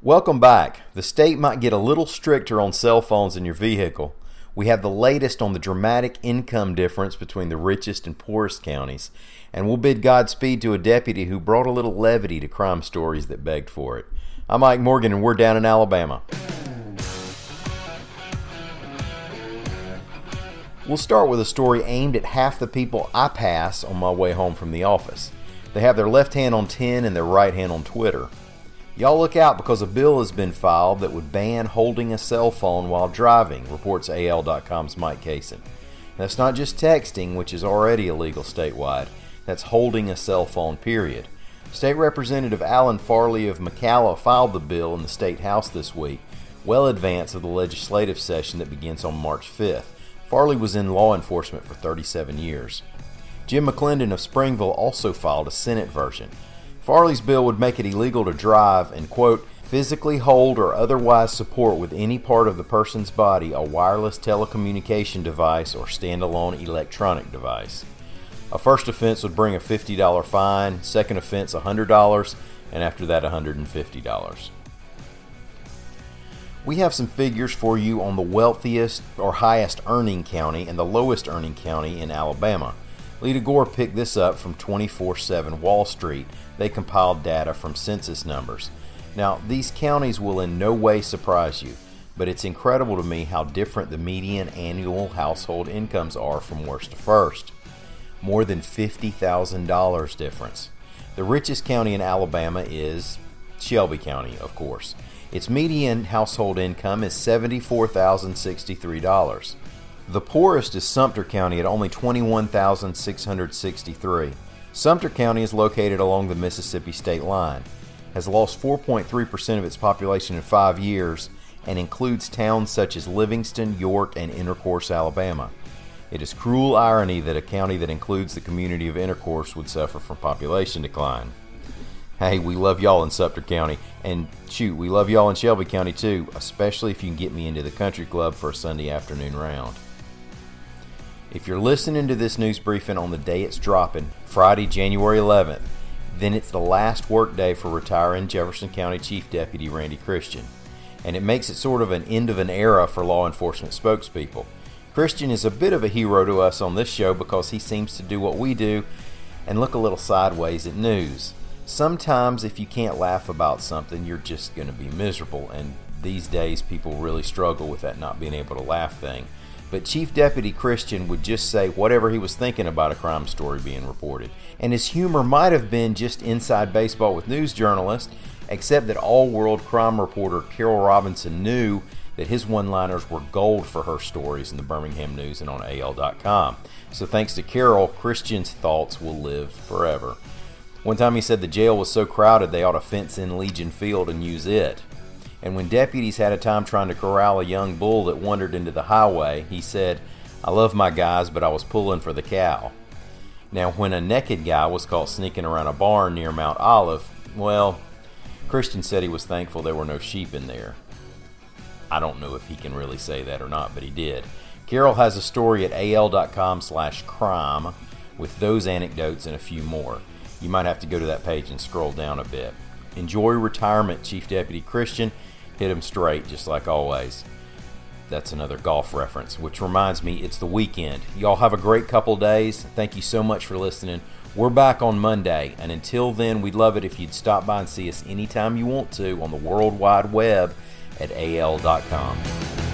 Welcome back. The state might get a little stricter on cell phones in your vehicle. We have the latest on the dramatic income difference between the richest and poorest counties, and we'll bid Godspeed to a deputy who brought a little levity to crime stories that begged for it. I'm Mike Morgan, and we're down in Alabama. We'll start with a story aimed at half the people I pass on my way home from the office. They have their left hand on 10 and their right hand on Twitter. Y'all look out because a bill has been filed that would ban holding a cell phone while driving, reports AL.com's Mike Cason. That's not just texting, which is already illegal statewide, that's holding a cell phone, period. State Representative Allen Farley of McCalla filed the bill in the State House this week, well advance of the legislative session that begins on March 5th. Farley was in law enforcement for 37 years. Jim McClendon of Springville also filed a Senate version. Farley's bill would make it illegal to drive and, quote, physically hold or otherwise support with any part of the person's body a wireless telecommunication device or standalone electronic device. A first offense would bring a $50 fine, second offense $100, and after that $150. We have some figures for you on the wealthiest or highest earning county and the lowest earning county in Alabama. Leada Gore picked this up from 24 7 Wall Street. They compiled data from census numbers. Now, these counties will in no way surprise you, but it's incredible to me how different the median annual household incomes are from worst to first. More than $50,000 difference. The richest county in Alabama is Shelby County, of course. Its median household income is $74,063. The poorest is Sumter County at only 21,663. Sumter County is located along the Mississippi state line, has lost 4.3% of its population in five years, and includes towns such as Livingston, York, and Intercourse, Alabama. It is cruel irony that a county that includes the community of Intercourse would suffer from population decline. Hey, we love y'all in Sumter County, and shoot, we love y'all in Shelby County too, especially if you can get me into the country club for a Sunday afternoon round. If you're listening to this news briefing on the day it's dropping, Friday, January 11th, then it's the last workday for retiring Jefferson County Chief Deputy Randy Christian. And it makes it sort of an end of an era for law enforcement spokespeople. Christian is a bit of a hero to us on this show because he seems to do what we do and look a little sideways at news. Sometimes, if you can't laugh about something, you're just going to be miserable, and these days people really struggle with that not being able to laugh thing. But Chief Deputy Christian would just say whatever he was thinking about a crime story being reported. And his humor might have been just inside baseball with news journalists, except that all world crime reporter Carol Robinson knew that his one liners were gold for her stories in the Birmingham News and on AL.com. So thanks to Carol, Christian's thoughts will live forever. One time he said the jail was so crowded they ought to fence in Legion Field and use it. And when deputies had a time trying to corral a young bull that wandered into the highway, he said, I love my guys, but I was pulling for the cow. Now, when a naked guy was caught sneaking around a barn near Mount Olive, well, Christian said he was thankful there were no sheep in there. I don't know if he can really say that or not, but he did. Carol has a story at al.com slash crime with those anecdotes and a few more. You might have to go to that page and scroll down a bit. Enjoy retirement, Chief Deputy Christian. Hit him straight, just like always. That's another golf reference, which reminds me it's the weekend. Y'all have a great couple days. Thank you so much for listening. We're back on Monday, and until then, we'd love it if you'd stop by and see us anytime you want to on the World Wide Web at al.com.